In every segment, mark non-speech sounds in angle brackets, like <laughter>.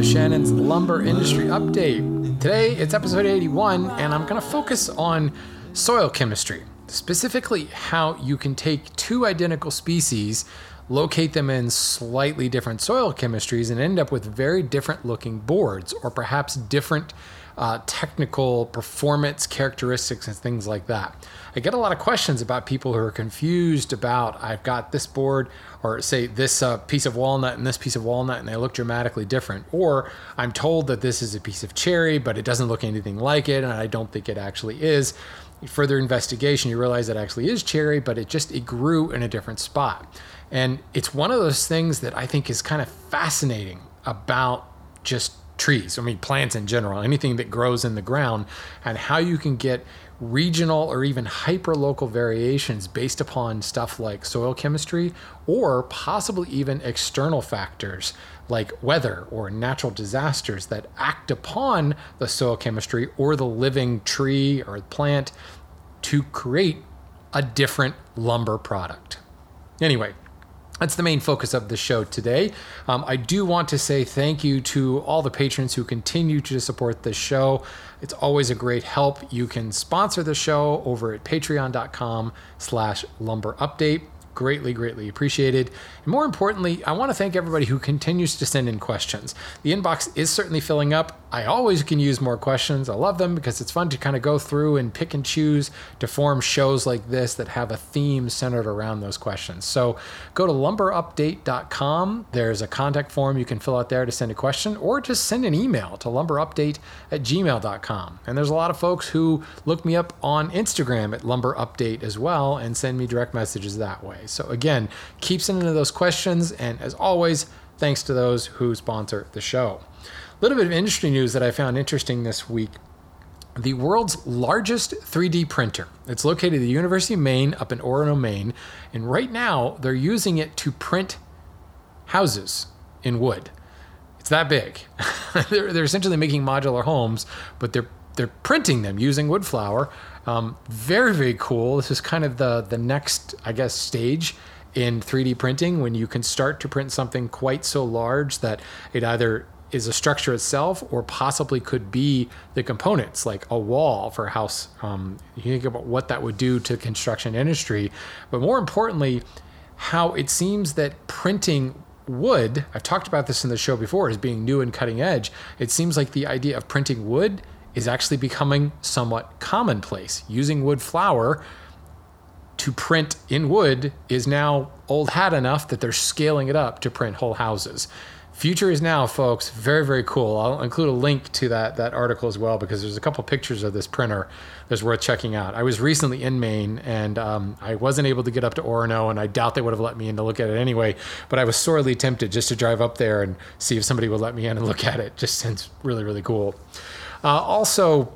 to Shannon's Lumber Industry Update. Today it's episode 81, and I'm going to focus on soil chemistry, specifically how you can take two identical species, locate them in slightly different soil chemistries, and end up with very different looking boards, or perhaps different uh, technical performance characteristics and things like that. I get a lot of questions about people who are confused about I've got this board or say this uh, piece of walnut and this piece of walnut and they look dramatically different or I'm told that this is a piece of cherry but it doesn't look anything like it and I don't think it actually is. Further investigation, you realize it actually is cherry, but it just it grew in a different spot. And it's one of those things that I think is kind of fascinating about just trees. I mean, plants in general, anything that grows in the ground, and how you can get regional or even hyper local variations based upon stuff like soil chemistry or possibly even external factors like weather or natural disasters that act upon the soil chemistry or the living tree or plant to create a different lumber product. Anyway, that's the main focus of the show today. Um, I do want to say thank you to all the patrons who continue to support the show. It's always a great help. You can sponsor the show over at patreon.com slash lumber update greatly, greatly appreciated. And more importantly, I want to thank everybody who continues to send in questions. The inbox is certainly filling up. I always can use more questions. I love them because it's fun to kind of go through and pick and choose to form shows like this that have a theme centered around those questions. So go to lumberupdate.com. There's a contact form you can fill out there to send a question or just send an email to lumberupdate at gmail.com. And there's a lot of folks who look me up on Instagram at lumberupdate as well and send me direct messages that way. So again, keep sending those questions. And as always, thanks to those who sponsor the show. A little bit of industry news that I found interesting this week. The world's largest 3D printer. It's located at the University of Maine up in Orono, Maine. And right now, they're using it to print houses in wood. It's that big. <laughs> they're, they're essentially making modular homes, but they're they're printing them using wood flour. Um, very very cool. This is kind of the the next I guess stage in 3D printing when you can start to print something quite so large that it either is a structure itself or possibly could be the components like a wall for a house um, you think about what that would do to the construction industry but more importantly how it seems that printing wood i've talked about this in the show before as being new and cutting edge it seems like the idea of printing wood is actually becoming somewhat commonplace using wood flour to print in wood is now old hat enough that they're scaling it up to print whole houses Future is now, folks. Very, very cool. I'll include a link to that that article as well because there's a couple pictures of this printer that's worth checking out. I was recently in Maine and um, I wasn't able to get up to Orono, and I doubt they would have let me in to look at it anyway. But I was sorely tempted just to drive up there and see if somebody would let me in and look at it. Just sounds really, really cool. Uh, also,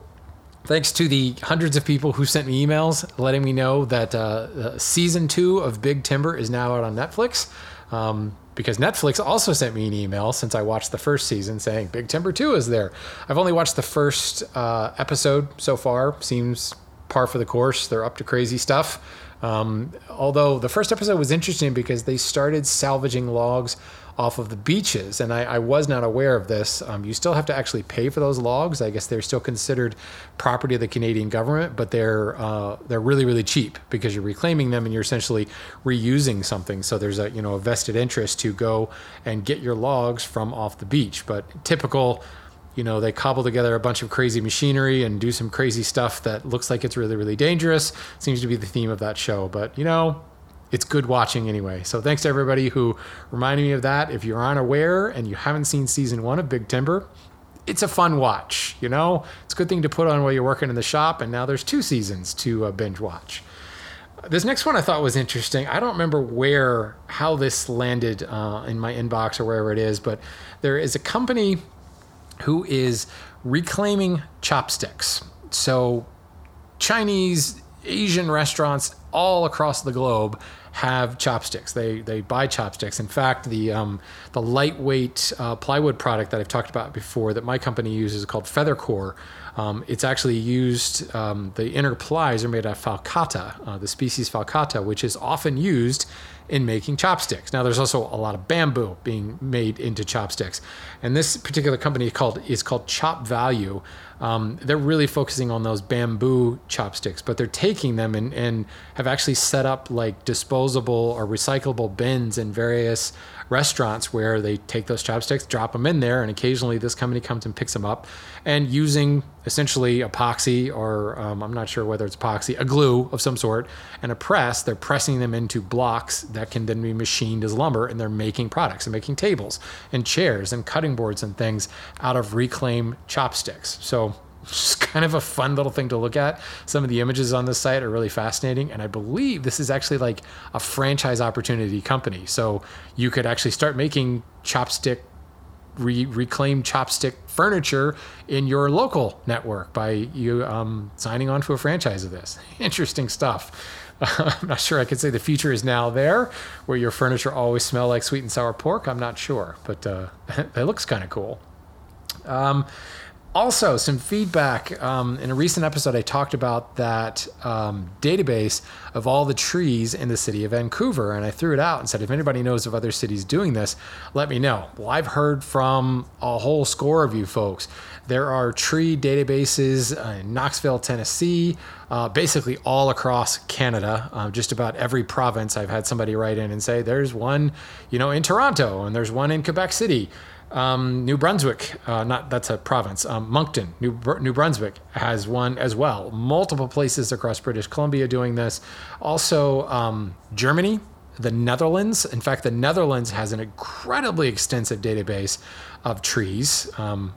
thanks to the hundreds of people who sent me emails letting me know that uh, uh, season two of Big Timber is now out on Netflix. Um, because Netflix also sent me an email since I watched the first season saying Big Timber 2 is there. I've only watched the first uh, episode so far. Seems par for the course. They're up to crazy stuff. Um, although the first episode was interesting because they started salvaging logs off of the beaches, and I, I was not aware of this. Um, you still have to actually pay for those logs. I guess they're still considered property of the Canadian government, but they're uh, they're really really cheap because you're reclaiming them and you're essentially reusing something. So there's a you know a vested interest to go and get your logs from off the beach. But typical you know they cobble together a bunch of crazy machinery and do some crazy stuff that looks like it's really really dangerous seems to be the theme of that show but you know it's good watching anyway so thanks to everybody who reminded me of that if you're unaware and you haven't seen season one of big timber it's a fun watch you know it's a good thing to put on while you're working in the shop and now there's two seasons to uh, binge watch this next one I thought was interesting. I don't remember where, how this landed uh, in my inbox or wherever it is, but there is a company who is reclaiming chopsticks. So, Chinese, Asian restaurants all across the globe have chopsticks. They they buy chopsticks. In fact, the um, the lightweight uh, plywood product that I've talked about before that my company uses is called Feathercore. Um, it's actually used. Um, the inner plies are made of falcata, uh, the species falcata, which is often used in making chopsticks. Now, there's also a lot of bamboo being made into chopsticks, and this particular company called is called Chop Value. Um, they're really focusing on those bamboo chopsticks, but they're taking them and, and have actually set up like disposable or recyclable bins in various restaurants where they take those chopsticks, drop them in there, and occasionally this company comes and picks them up. And using essentially epoxy, or um, I'm not sure whether it's epoxy, a glue of some sort, and a press, they're pressing them into blocks that can then be machined as lumber, and they're making products and making tables and chairs and cutting boards and things out of reclaimed chopsticks. So <laughs> just kind of a fun little thing to look at. Some of the images on this site are really fascinating, and I believe this is actually like a franchise opportunity company. So you could actually start making chopstick, re- reclaimed chopstick furniture in your local network by you um, signing on to a franchise of this. <laughs> Interesting stuff. <laughs> I'm not sure I could say the future is now there, where your furniture always smell like sweet and sour pork. I'm not sure, but uh, <laughs> it looks kind of cool. Um, also, some feedback. Um, in a recent episode, I talked about that um, database of all the trees in the city of Vancouver, and I threw it out and said, if anybody knows of other cities doing this, let me know. Well, I've heard from a whole score of you folks. There are tree databases in Knoxville, Tennessee, uh, basically all across Canada. Uh, just about every province, I've had somebody write in and say, there's one, you know, in Toronto, and there's one in Quebec City. Um, New Brunswick, uh, not that's a province. Um, Moncton, New, New Brunswick has one as well. Multiple places across British Columbia doing this. Also, um, Germany, the Netherlands. In fact, the Netherlands has an incredibly extensive database of trees. Um,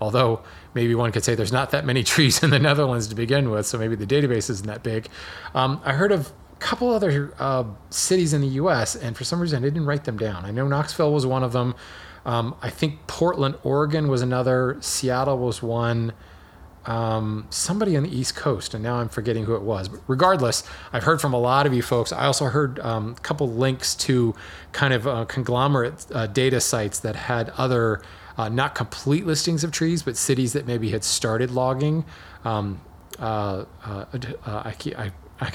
although maybe one could say there's not that many <laughs> trees in the Netherlands to begin with, so maybe the database isn't that big. Um, I heard of a couple other uh, cities in the U.S., and for some reason I didn't write them down. I know Knoxville was one of them. Um, I think Portland, Oregon was another. Seattle was one. Um, somebody on the East Coast, and now I'm forgetting who it was. But regardless, I've heard from a lot of you folks. I also heard um, a couple links to kind of uh, conglomerate uh, data sites that had other, uh, not complete listings of trees, but cities that maybe had started logging. Um, uh, uh, uh, I, I I,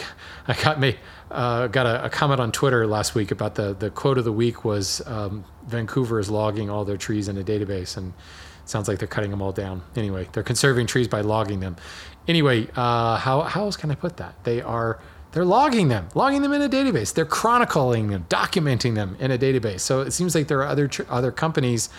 I got me uh, got a, a, comment on Twitter last week about the the quote of the week was um, Vancouver is logging all their trees in a database and sounds like they're cutting them all down. Anyway, they're conserving trees by logging them. Anyway, uh, how how else can I put that? They are they're logging them, logging them in a database. They're chronicling them, documenting them in a database. So it seems like there are other tr- other companies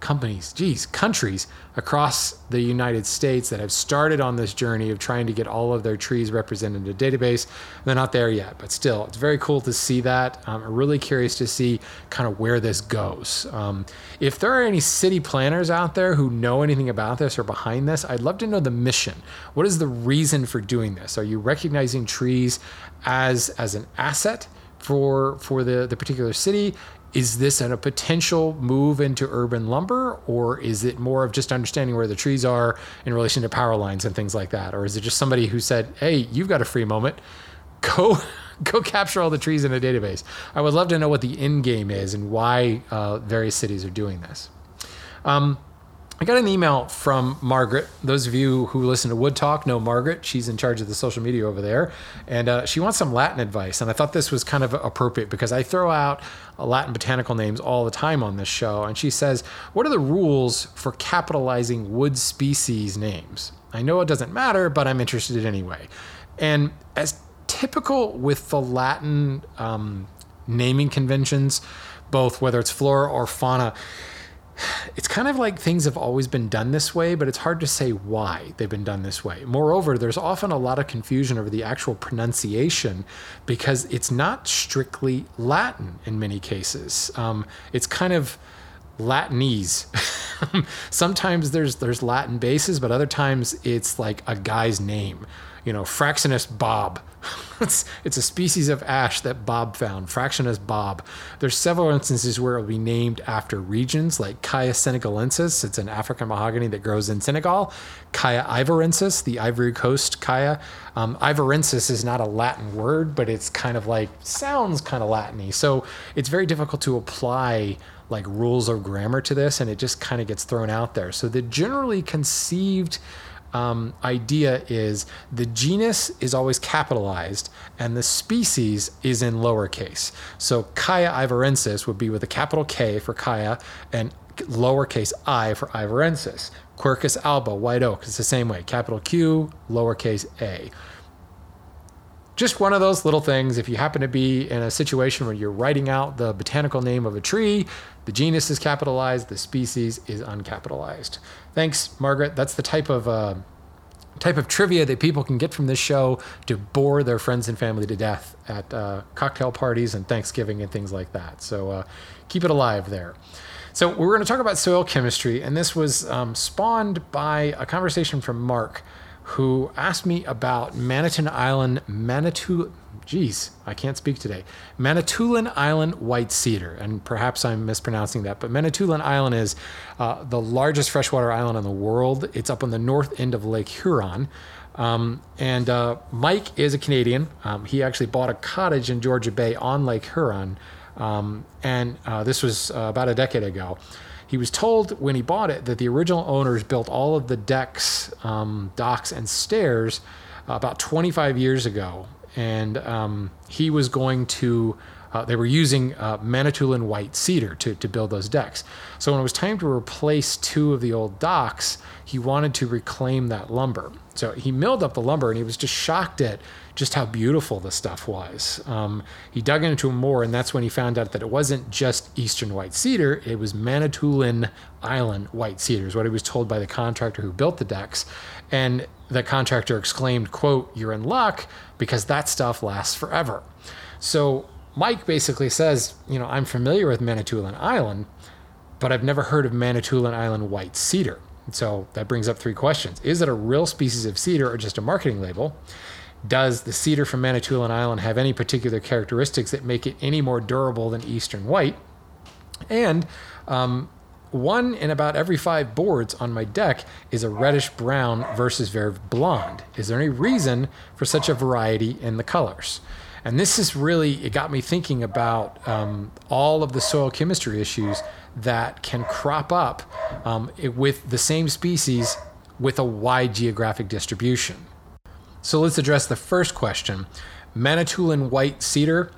companies, geez, countries across the United States that have started on this journey of trying to get all of their trees represented in a database. They're not there yet, but still, it's very cool to see that. Um, I'm really curious to see kind of where this goes. Um, if there are any city planners out there who know anything about this or behind this, I'd love to know the mission. What is the reason for doing this? Are you recognizing trees as as an asset? for for the the particular city is this a potential move into urban lumber or is it more of just understanding where the trees are in relation to power lines and things like that? Or is it just somebody who said hey you've got a free moment. Go <laughs> go capture all the trees in a database. I would love to know what the end game is and why uh, various cities are doing this. Um, I got an email from Margaret. Those of you who listen to Wood Talk know Margaret. She's in charge of the social media over there. And uh, she wants some Latin advice. And I thought this was kind of appropriate because I throw out Latin botanical names all the time on this show. And she says, What are the rules for capitalizing wood species names? I know it doesn't matter, but I'm interested anyway. And as typical with the Latin um, naming conventions, both whether it's flora or fauna, it's kind of like things have always been done this way, but it's hard to say why they've been done this way. Moreover, there's often a lot of confusion over the actual pronunciation because it's not strictly Latin in many cases. Um, it's kind of Latinese. <laughs> Sometimes there's there's Latin bases, but other times it's like a guy's name. You know, Fraxinus Bob <laughs> it's, it's a species of ash that Bob found, Fraxinus bob. There's several instances where it will be named after regions, like Khaya senegalensis. It's an African mahogany that grows in Senegal. Khaya ivorensis, the Ivory Coast Khaya. Um, ivorensis is not a Latin word, but it's kind of like, sounds kind of Latiny. So it's very difficult to apply like rules of grammar to this, and it just kind of gets thrown out there. So the generally conceived um, idea is the genus is always capitalized and the species is in lowercase. So Khaya ivorensis would be with a capital K for Khaya and lowercase i for ivorensis. Quercus alba, white oak, it's the same way. Capital Q, lowercase a just one of those little things. If you happen to be in a situation where you're writing out the botanical name of a tree, the genus is capitalized, the species is uncapitalized. Thanks, Margaret. That's the type of uh, type of trivia that people can get from this show to bore their friends and family to death at uh, cocktail parties and Thanksgiving and things like that. So uh, keep it alive there. So we're going to talk about soil chemistry, and this was um, spawned by a conversation from Mark who asked me about Manitoulin Island, Manitou, geez, I can't speak today, Manitoulin Island white cedar. And perhaps I'm mispronouncing that, but Manitoulin Island is uh, the largest freshwater island in the world. It's up on the north end of Lake Huron. Um, and uh, Mike is a Canadian. Um, he actually bought a cottage in Georgia Bay on Lake Huron. Um, and uh, this was uh, about a decade ago. He was told when he bought it that the original owners built all of the decks, um, docks, and stairs about 25 years ago. And um, he was going to, uh, they were using uh, Manitoulin white cedar to, to build those decks. So when it was time to replace two of the old docks, he wanted to reclaim that lumber. So he milled up the lumber and he was just shocked at just how beautiful the stuff was. Um, he dug into more, and that's when he found out that it wasn't just Eastern white cedar, it was Manitoulin Island white cedar, is what he was told by the contractor who built the decks. And the contractor exclaimed, quote, you're in luck because that stuff lasts forever. So Mike basically says, you know, I'm familiar with Manitoulin Island, but I've never heard of Manitoulin Island white cedar. So that brings up three questions. Is it a real species of cedar or just a marketing label? Does the cedar from Manitoulin Island have any particular characteristics that make it any more durable than Eastern White? And um, one in about every five boards on my deck is a reddish brown versus very blonde. Is there any reason for such a variety in the colors? And this is really, it got me thinking about um, all of the soil chemistry issues that can crop up um, with the same species with a wide geographic distribution. So let's address the first question. Manitoulin white cedar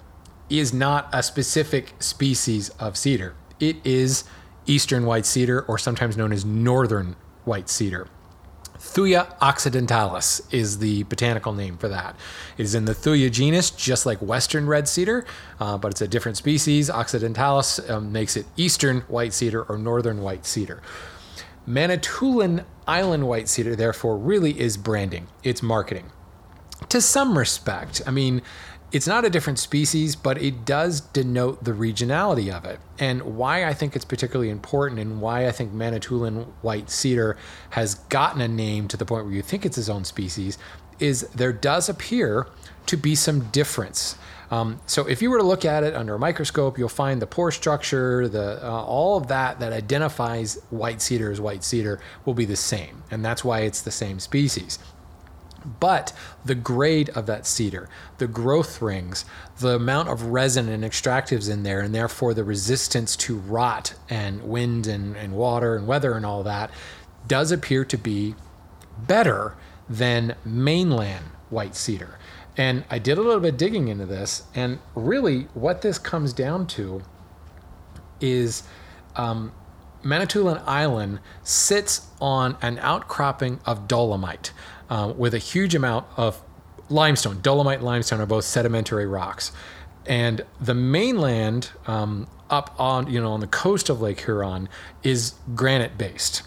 is not a specific species of cedar. It is eastern white cedar, or sometimes known as northern white cedar. Thuja occidentalis is the botanical name for that. It is in the Thuja genus, just like western red cedar, uh, but it's a different species. Occidentalis um, makes it eastern white cedar or northern white cedar. Manitoulin Island white cedar, therefore, really is branding, it's marketing. To some respect, I mean, it's not a different species, but it does denote the regionality of it. And why I think it's particularly important and why I think Manitoulin white cedar has gotten a name to the point where you think it's its own species is there does appear to be some difference. Um, so if you were to look at it under a microscope, you'll find the pore structure, the uh, all of that that identifies white cedar as white cedar will be the same, and that's why it's the same species. But the grade of that cedar, the growth rings, the amount of resin and extractives in there, and therefore the resistance to rot and wind and, and water and weather and all that, does appear to be better than mainland white cedar. And I did a little bit digging into this, and really what this comes down to is um, Manitoulin Island sits on an outcropping of dolomite uh, with a huge amount of limestone. Dolomite limestone are both sedimentary rocks. And the mainland um, up on, you know, on the coast of Lake Huron is granite based,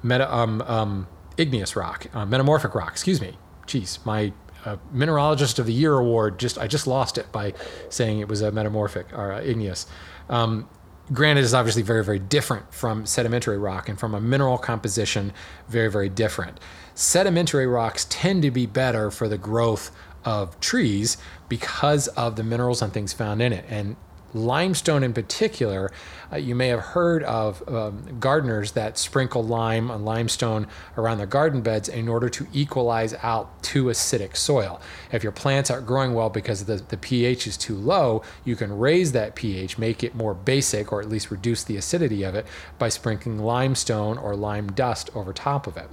meta, um, um, igneous rock, uh, metamorphic rock, excuse me. Jeez, my uh, Mineralogist of the Year award. Just I just lost it by saying it was a metamorphic or igneous. Um, granite is obviously very very different from sedimentary rock, and from a mineral composition, very very different. Sedimentary rocks tend to be better for the growth of trees because of the minerals and things found in it, and limestone in particular, uh, you may have heard of um, gardeners that sprinkle lime and limestone around their garden beds in order to equalize out too acidic soil. If your plants aren't growing well because the, the pH is too low, you can raise that pH, make it more basic, or at least reduce the acidity of it by sprinkling limestone or lime dust over top of it.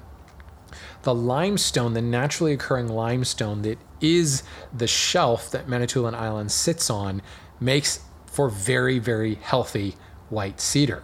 The limestone, the naturally occurring limestone that is the shelf that Manitoulin Island sits on, makes for very, very healthy white cedar.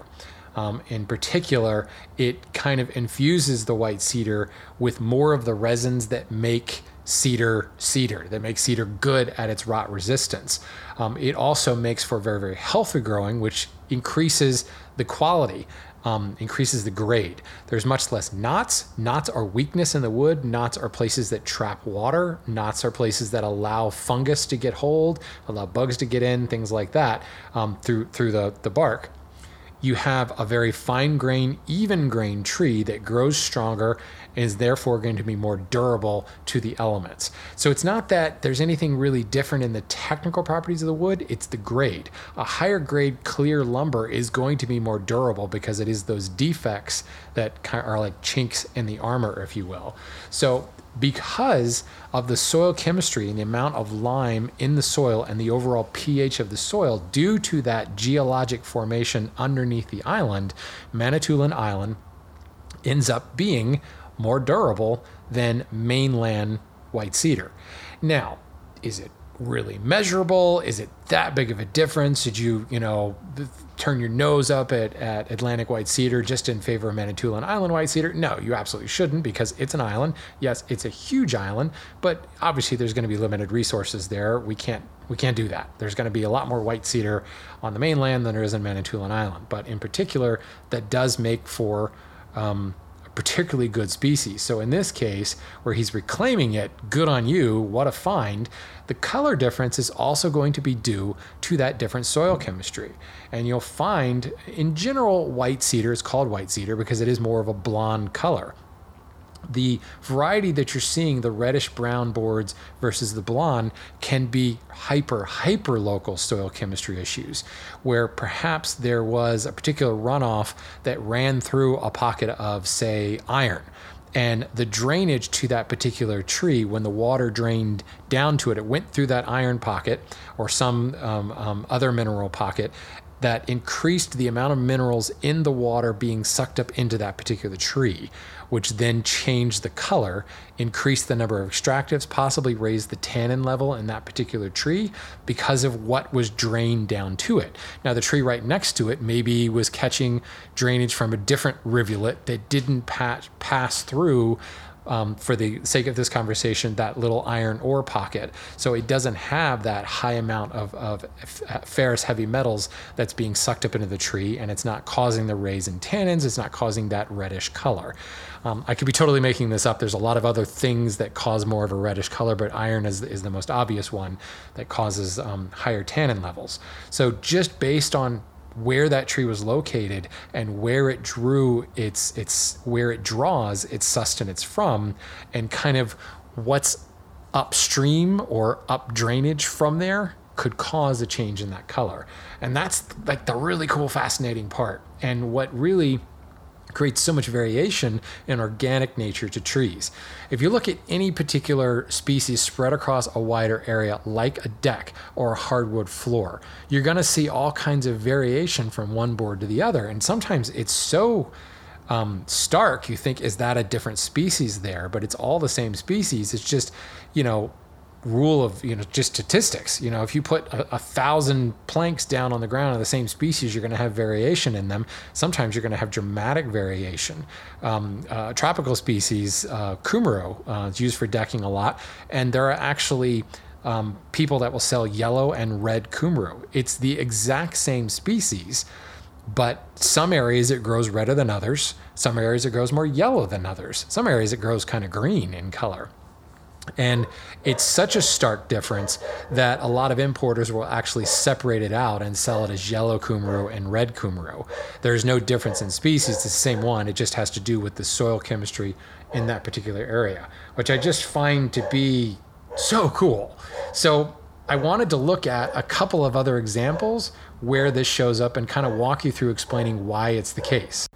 Um, in particular, it kind of infuses the white cedar with more of the resins that make cedar cedar, that make cedar good at its rot resistance. Um, it also makes for very, very healthy growing, which increases the quality. Um, increases the grade. There's much less knots. Knots are weakness in the wood. Knots are places that trap water. Knots are places that allow fungus to get hold, allow bugs to get in, things like that um, through through the, the bark you have a very fine grain, even grain tree that grows stronger is therefore going to be more durable to the elements. So it's not that there's anything really different in the technical properties of the wood, it's the grade. A higher grade clear lumber is going to be more durable because it is those defects that are like chinks in the armor, if you will. So because of the soil chemistry and the amount of lime in the soil and the overall pH of the soil due to that geologic formation underneath the island, Manitoulin Island ends up being more durable than mainland white cedar. Now, is it really measurable? Is it that big of a difference? Did you, you know, turn your nose up at, at Atlantic white cedar just in favor of Manitoulin Island white cedar? No, you absolutely shouldn't because it's an island. Yes, it's a huge island, but obviously there's going to be limited resources there. We can't we can't do that. There's going to be a lot more white cedar on the mainland than there is in Manitoulin Island. But in particular, that does make for um, particularly good species. So in this case, where he's reclaiming it, good on you, what a find. The color difference is also going to be due to that different soil chemistry. And you'll find, in general, white cedar is called white cedar because it is more of a blonde color the variety that you're seeing, the reddish brown boards versus the blonde, can be hyper, hyper local soil chemistry issues, where perhaps there was a particular runoff that ran through a pocket of, say, iron. And the drainage to that particular tree, when the water drained down to it, it went through that iron pocket or some um, um, other mineral pocket that increased the amount of minerals in the water being sucked up into that particular tree which then changed the color, increased the number of extractives, possibly raised the tannin level in that particular tree because of what was drained down to it. Now, the tree right next to it maybe was catching drainage from a different rivulet that didn't pass, through um, for the sake of this conversation, that little iron ore pocket. So it doesn't have that high amount of, of ferrous heavy metals that's being sucked up into the tree, and it's not causing the raise in tannins, it's not causing that reddish color. Um, I could be totally making this up. There's a lot of other things that cause more of a reddish color, but iron is, is the most obvious one that causes um, higher tannin levels. So just based on where that tree was located and where it drew its its where it draws its sustenance from and kind of what's upstream or up drainage from there could cause a change in that color. And that's like the really cool fascinating part. And what really creates so much variation in organic nature to trees. If you look at any particular species spread across a wider area, like a deck or a hardwood floor, you're going to see all kinds of variation from one board to the other. And sometimes it's so um, stark, you think, is that a different species there? But it's all the same species. It's just, you know, rule of you know just statistics. You know if you put a, a, thousand planks down on the ground of the same species you're going to have variation in them. Sometimes you're going to have dramatic variation. Um, uh, tropical species uh, cumaru uh, is used for decking a lot and there are actually um, people that will sell yellow and red cumaru it's the exact same species but some areas it grows redder than others. Some areas it grows more yellow than others. Some areas it grows kind of green in color and it's such a stark difference that a lot of importers will actually separate it out and sell it as yellow cumaru and red cumaru. There's no difference in species, it's the same one. It just has to do with the soil chemistry in that particular area, which I just find to be so cool. So I wanted to look at a couple of other examples where this shows up and kind of walk you through explaining why it's the case.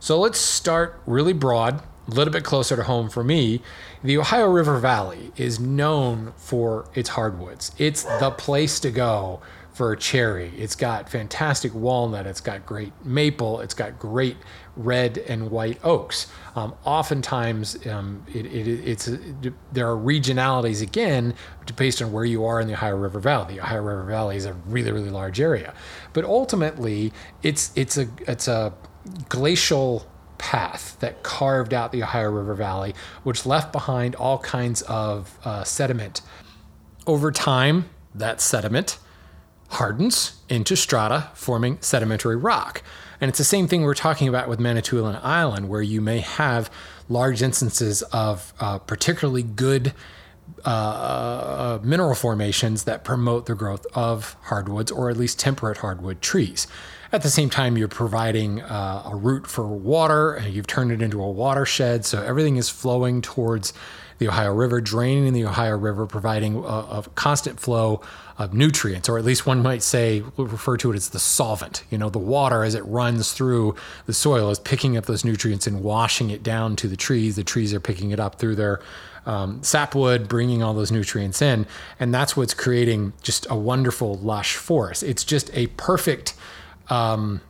So let's start really broad a little bit closer to home for me, the Ohio River Valley is known for its hardwoods. It's the place to go for cherry. It's got fantastic walnut. It's got great maple. It's got great red and white oaks. Um, oftentimes, um, it, it, it's there are regionalities again based on where you are in the Ohio River Valley. The Ohio River Valley is a really really large area, but ultimately, it's it's a it's a glacial path that carved out the Ohio River Valley, which left behind all kinds of uh, sediment. Over time, that sediment hardens into strata, forming sedimentary rock. And it's the same thing we're talking about with Manitoulin Island, where you may have large instances of uh, particularly good uh, uh, mineral formations that promote the growth of hardwoods or at least temperate hardwood trees. At the same time, you're providing uh, a route for water and you've turned it into a watershed. So everything is flowing towards the Ohio River, draining the Ohio River, providing a, a, constant flow of nutrients, or at least one might say, we'll refer to it as the solvent. You know, the water as it runs through the soil is picking up those nutrients and washing it down to the trees. The trees are picking it up through their um, sapwood, bringing all those nutrients in. And that's what's creating just a wonderful, lush forest. It's just a perfect um,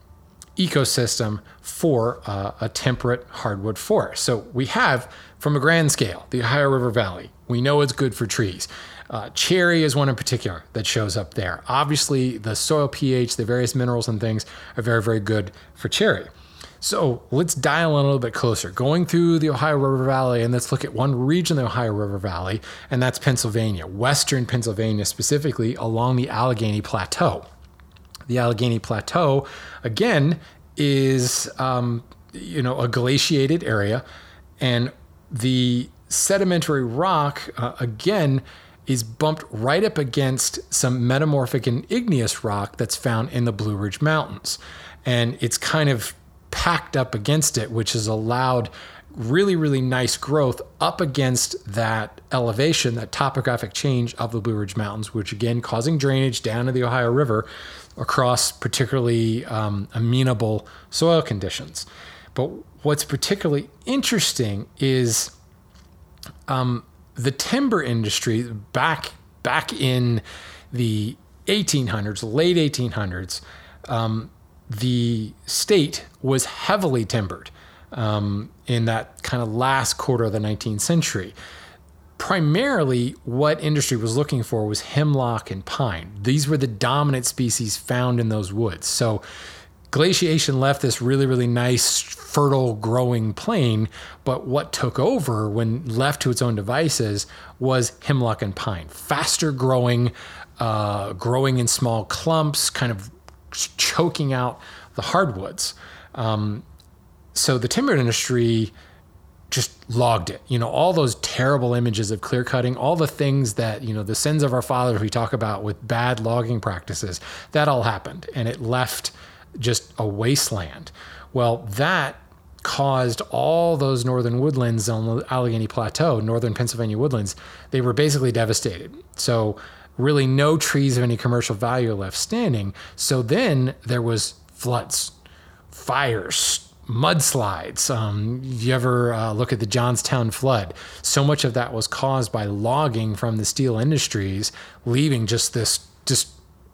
ecosystem for uh, a temperate hardwood forest. So we have, from a grand scale, the Ohio River Valley. We know it's good for trees. Uh, cherry is one in particular that shows up there. Obviously, the soil pH, the various minerals and things are very, very good for cherry. So let's dial in a little bit closer. Going through the Ohio River Valley, and let's look at one region of the Ohio River Valley, and that's Pennsylvania, Western Pennsylvania, specifically along the Allegheny Plateau. The Allegheny Plateau, again, is um, you know a glaciated area, and the sedimentary rock uh, again is bumped right up against some metamorphic and igneous rock that's found in the Blue Ridge Mountains, and it's kind of packed up against it, which has allowed really, really nice growth up against that elevation, that topographic change of the Blue Ridge Mountains, which again causing drainage down to the Ohio River across particularly um, amenable soil conditions. But what's particularly interesting is um, the timber industry back back in the 1800s, late 1800s. Um, the state was heavily timbered um, in that kind of last quarter of the 19th century. Primarily, what industry was looking for was hemlock and pine. These were the dominant species found in those woods. So, glaciation left this really, really nice, fertile, growing plain. But what took over when left to its own devices was hemlock and pine. Faster growing, uh, growing in small clumps, kind of choking out the hardwoods. Um, so the timber industry just logged it. You know, all those terrible images of clear cutting, all the things that, you know, the sins of our fathers we talk about with bad logging practices, that all happened and it left just a wasteland. Well, that caused all those northern woodlands on the Allegheny Plateau, northern Pennsylvania woodlands, they were basically devastated. So really no trees of any commercial value left standing. So then there was floods, fires, mudslides. Um, you ever uh, look at the Johnstown flood? So much of that was caused by logging from the steel industries, leaving just this just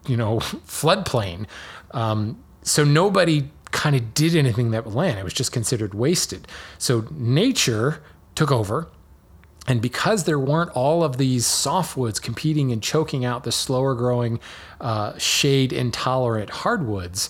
you know <laughs> floodplain. Um, so nobody kind of did anything that land. It was just considered wasted. So nature took over and because there weren't all of these softwoods competing and choking out the slower growing, uh, shade intolerant hardwoods,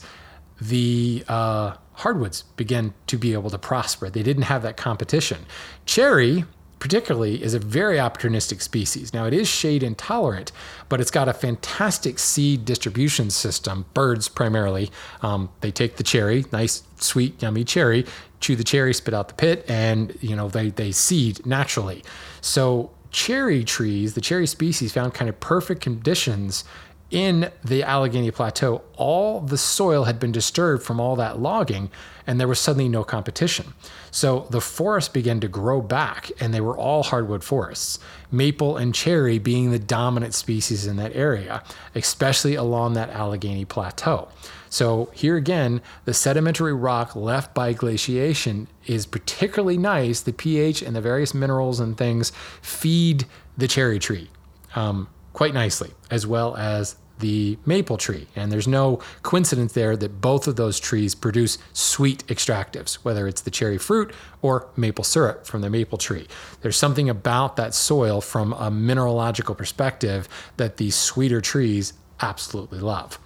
the uh, hardwoods began to be able to prosper. They didn't have that competition. Cherry, particularly, is a very opportunistic species. Now, it is shade intolerant, but it's got a fantastic seed distribution system. Birds primarily, um, they take the cherry, nice, sweet, yummy cherry, chew the cherry, spit out the pit, and you know they they seed naturally. So cherry trees, the cherry species, found kind of perfect conditions in the Allegheny Plateau. All the soil had been disturbed from all that logging, and there was suddenly no competition. So the forest began to grow back, and they were all hardwood forests, maple and cherry being the dominant species in that area, especially along that Allegheny Plateau. So here again, the sedimentary rock left by glaciation is particularly nice. The pH and the various minerals and things feed the cherry tree um, quite nicely, as well as the maple tree. And there's no coincidence there that both of those trees produce sweet extractives, whether it's the cherry fruit or maple syrup from the maple tree. There's something about that soil from a mineralogical perspective that these sweeter trees absolutely love.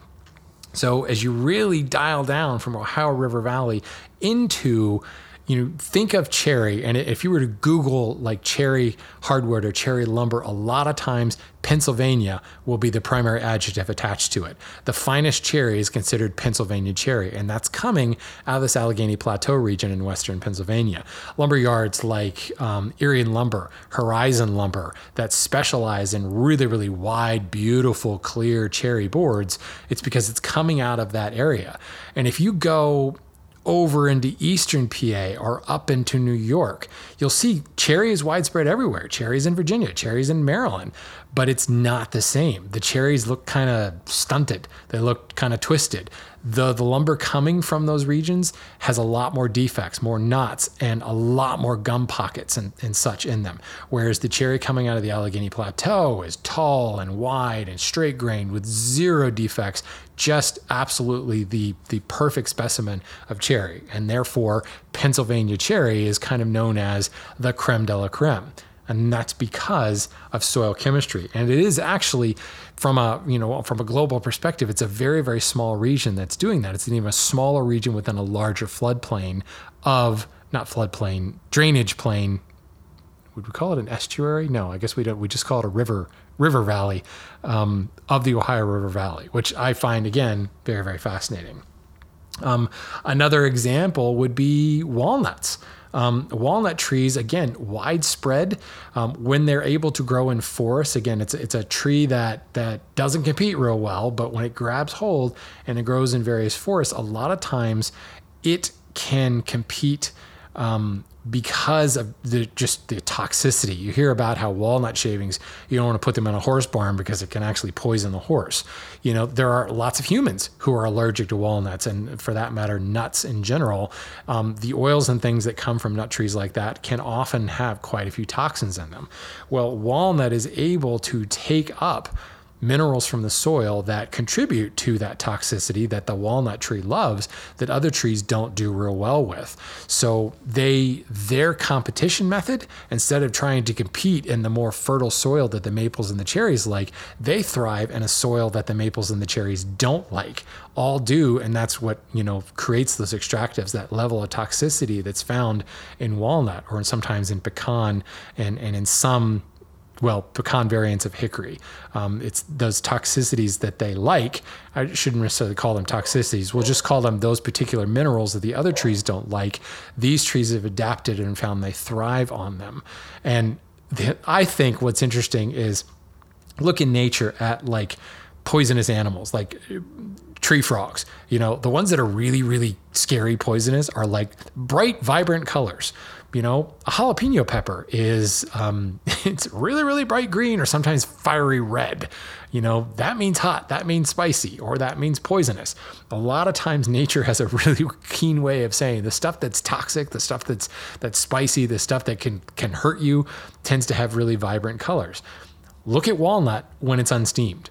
So as you really dial down from Ohio River Valley into you know, think of cherry, and if you were to Google like cherry hardwood or cherry lumber, a lot of times Pennsylvania will be the primary adjective attached to it. The finest cherry is considered Pennsylvania cherry, and that's coming out of this Allegheny Plateau region in western Pennsylvania. Lumber yards like um, Irion Lumber, Horizon Lumber, that specialize in really, really wide, beautiful, clear cherry boards, it's because it's coming out of that area. And if you go over into eastern PA or up into New York, you'll see cherry is widespread everywhere. Cherries in Virginia, cherries in Maryland, but it's not the same. The cherries look kind of stunted. They look kind of twisted. The the lumber coming from those regions has a lot more defects, more knots, and a lot more gum pockets and, and such in them. Whereas the cherry coming out of the Allegheny Plateau is tall and wide and straight grained with zero defects, just absolutely the the perfect specimen of cherry. And therefore, Pennsylvania cherry is kind of known as the creme de la creme and that's because of soil chemistry and it is actually from a you know from a global perspective it's a very very small region that's doing that. It's even a smaller region within a larger floodplain of not floodplain drainage plain. Would we call it an estuary? No i guess we don't we just call it a river river valley um, of the ohio river valley which i find again very very fascinating. Um, another example would be walnuts um, walnut trees, again, widespread um, when they're able to grow in forests. Again, it's it's a tree that that doesn't compete real well, but when it grabs hold and it grows in various forests, a lot of times it can compete um, because of the just the toxicity. You hear about how walnut shavings, you don't want to put them in a horse barn because it can actually poison the horse. You know, there are lots of humans who are allergic to walnuts, and for that matter, nuts in general. Um, the oils and things that come from nut trees like that can often have quite a few toxins in them. Well, walnut is able to take up minerals from the soil that contribute to that toxicity that the walnut tree loves that other trees don't do real well with. So they their competition method instead of trying to compete in the more fertile soil that the maples and the cherries like, they thrive in a soil that the maples and the cherries don't like. All do and that's what, you know, creates those extractives, that level of toxicity that's found in walnut or sometimes in pecan and and in some well, pecan variants of hickory. Um, it's those toxicities that they like. I shouldn't necessarily call them toxicities. We'll just call them those particular minerals that the other trees don't like. These trees have adapted and found they thrive on them. And the, I think what's interesting is look in nature at like poisonous animals, like tree frogs. You know, the ones that are really, really scary poisonous are like bright, vibrant colors you know, a jalapeno pepper is um, <laughs> it's really really bright green or sometimes fiery red. You know, that means hot, that means spicy, or that means poisonous. A lot of times nature has a <laughs> really keen way of saying the stuff that's toxic, the stuff that's that's spicy, the stuff that can can hurt you tends to have really vibrant colors. Look at walnut when it's unsteamed.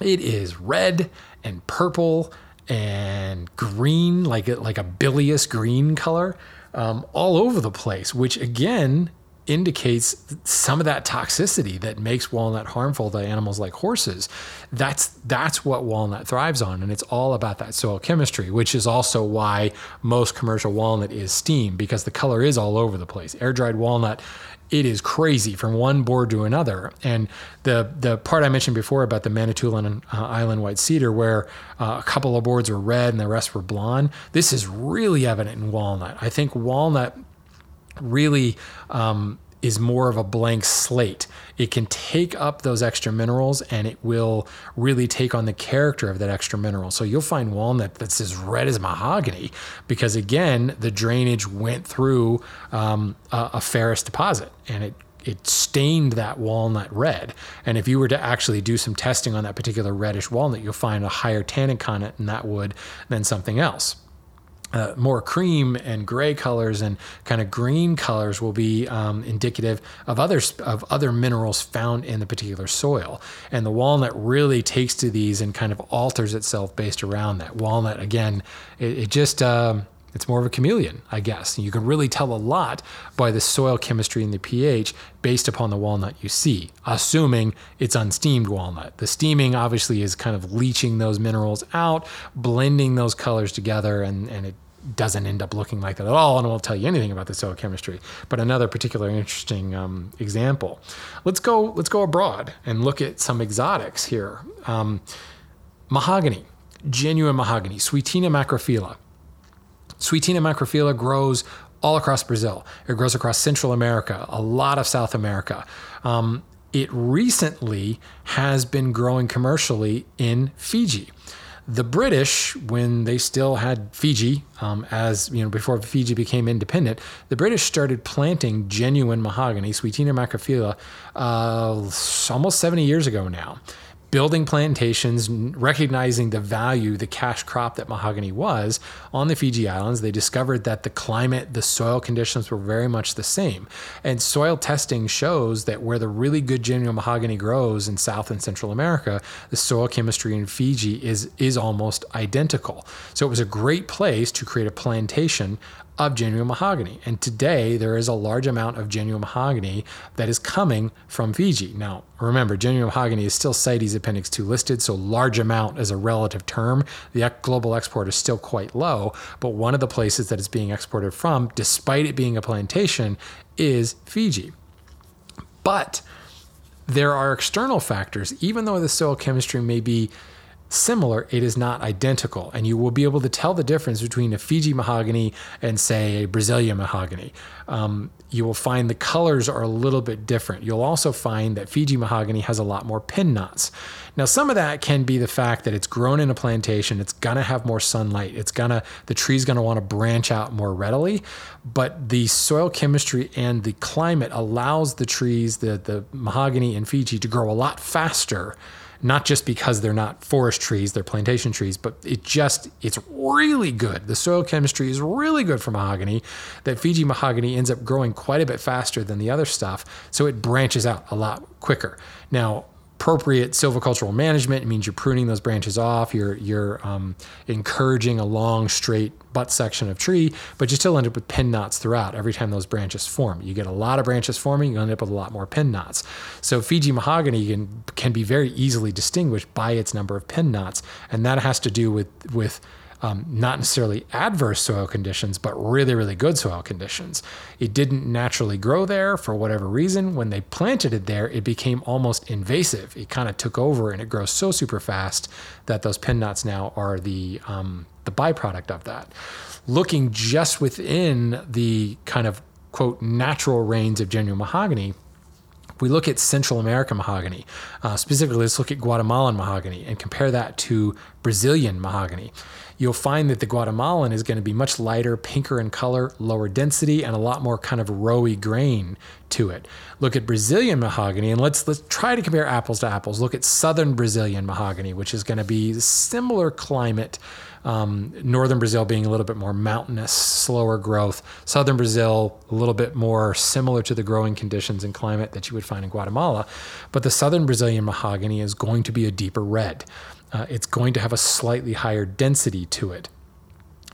It is red and purple and green, like like a bilious green color um, all over the place, which again indicates some of that toxicity that makes walnut harmful to animals like horses. That's that's what walnut thrives on, and it's all about that soil chemistry, which is also why most commercial walnut is steam because the color is all over the place. Air dried walnut it is crazy from one board to another. And the the part I mentioned before about the Manitoulin uh, Island white cedar, where uh, a couple of boards were red and the rest were blonde, this is really evident in walnut. I think walnut really um, is more of a blank slate. It can take up those extra minerals and it will really take on the character of that extra mineral. So you'll find walnut that's as red as mahogany because, again, the drainage went through um, a, a ferrous deposit and it it stained that walnut red. And if you were to actually do some testing on that particular reddish walnut, you'll find a higher tannic content in that wood than something else. Uh, more cream and gray colors and kind of green colors will be um, indicative of other of other minerals found in the particular soil. And the walnut really takes to these and kind of alters itself based around that. Walnut again, it, it just um, it's more of a chameleon, I guess. And you can really tell a lot by the soil chemistry and the pH based upon the walnut you see, assuming it's unsteamed walnut. The steaming obviously is kind of leaching those minerals out, blending those colors together, and, and it doesn't end up looking like that at all, and it won't tell you anything about the soil chemistry. But another particular interesting um, example. Let's go. Let's go abroad and look at some exotics here. Um, mahogany, genuine mahogany, Swietenia macrophylla. Swietenia macrophylla grows all across Brazil. It grows across Central America, a lot of South America. Um, it recently has been growing commercially in Fiji. The British, when they still had Fiji, um, as you know, before Fiji became independent, the British started planting genuine mahogany, Swietenia macrophylla, uh, almost 70 years ago now building plantations, recognizing the value, the cash crop that mahogany was on the Fiji Islands. They discovered that the climate, the soil conditions were very much the same. And soil testing shows that where the really good genuine mahogany grows in South and Central America, the soil chemistry in Fiji is, is almost identical. So it was a great place to create a plantation of genuine mahogany. And today, there is a large amount of genuine mahogany that is coming from Fiji. Now, remember, genuine mahogany is still CITES Appendix 2 listed, so large amount is a relative term. The global export is still quite low, but one of the places that it's being exported from, despite it being a plantation, is Fiji. But there are external factors, even though the soil chemistry may be similar, it is not identical. And you will be able to tell the difference between a Fiji mahogany and, say, a Brazilian mahogany. Um, you will find the colors are a little bit different. You'll also find that Fiji mahogany has a lot more pin knots. Now, some of that can be the fact that it's grown in a plantation. It's gonna have more sunlight. It's gonna the tree's gonna want to branch out more readily. But the soil chemistry and the climate allows the trees, the the mahogany in Fiji, to grow a lot faster not just because they're not forest trees, they're plantation trees, but it just, it's really good. The soil chemistry is really good for mahogany. That Fiji mahogany ends up growing quite a bit faster than the other stuff, so it branches out a lot quicker. Now, appropriate silvicultural management means you're pruning those branches off. You're you're um, encouraging a long, straight butt section of tree, but you still end up with pin knots throughout every time those branches form. You get a lot of branches forming, you end up with a lot more pin knots. So Fiji mahogany can can be very easily distinguished by its number of pin knots, and that has to do with with um, not necessarily adverse soil conditions, but really, really good soil conditions. It didn't naturally grow there for whatever reason. When they planted it there, it became almost invasive. It kind of took over and it grows so super fast that those pin knots now are the, um, the byproduct of that. Looking just within the kind of quote natural range of genuine mahogany, we look at Central American mahogany, uh, specifically, let's look at Guatemalan mahogany and compare that to Brazilian mahogany you'll find that the Guatemalan is going to be much lighter, pinker in color, lower density, and a lot more kind of rowy grain to it. Look at Brazilian mahogany, and let's let's try to compare apples to apples. Look at Southern Brazilian mahogany, which is going to be similar climate. Um, northern Brazil being a little bit more mountainous, slower growth. Southern Brazil, a little bit more similar to the growing conditions and climate that you would find in Guatemala. But the southern Brazilian mahogany is going to be a deeper red uh, it's going to have a slightly higher density to it.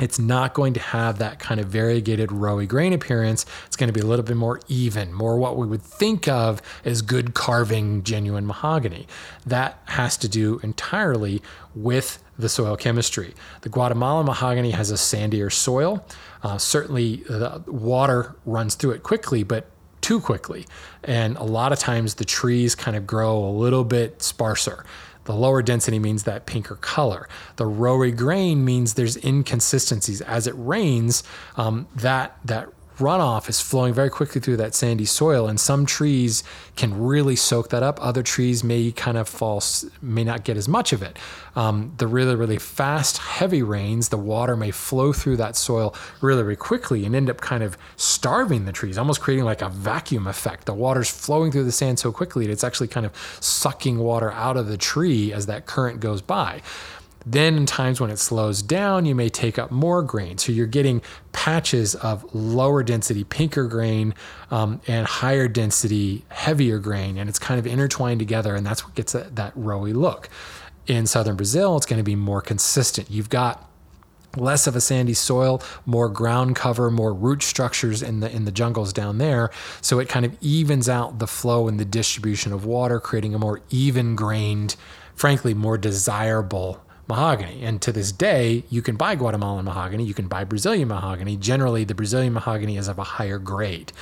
It's not going to have that kind of variegated rowy grain appearance. It's going to be a little bit more even, more what we would think of as good carving, genuine mahogany. That has to do entirely with the soil chemistry. The Guatemala mahogany has a sandier soil. Uh, certainly, the water runs through it quickly, but too quickly. And a lot of times the trees kind of grow a little bit sparser. The lower density means that pinker color. The rowy grain means there's inconsistencies. As it rains, um, that that runoff is flowing very quickly through that sandy soil, and some trees can really soak that up. Other trees may kind of fall, may not get as much of it. Um, the really, really fast, heavy rains, the water may flow through that soil really, really quickly and end up kind of starving the trees, almost creating like a vacuum effect. The water's flowing through the sand so quickly that it's actually kind of sucking water out of the tree as that current goes by Then, in times when it slows down, you may take up more grain. So, you're getting patches of lower density, pinker grain um, and higher density, heavier grain. And it's kind of intertwined together. And that's what gets that, that rowy look. In southern Brazil, it's going to be more consistent. You've got less of a sandy soil, more ground cover, more root structures in the in the jungles down there. So it kind of evens out the flow and the distribution of water, creating a more even grained, frankly, more desirable mahogany. And to this day, you can buy Guatemalan mahogany, you can buy Brazilian mahogany. Generally, the Brazilian mahogany is of a higher grade.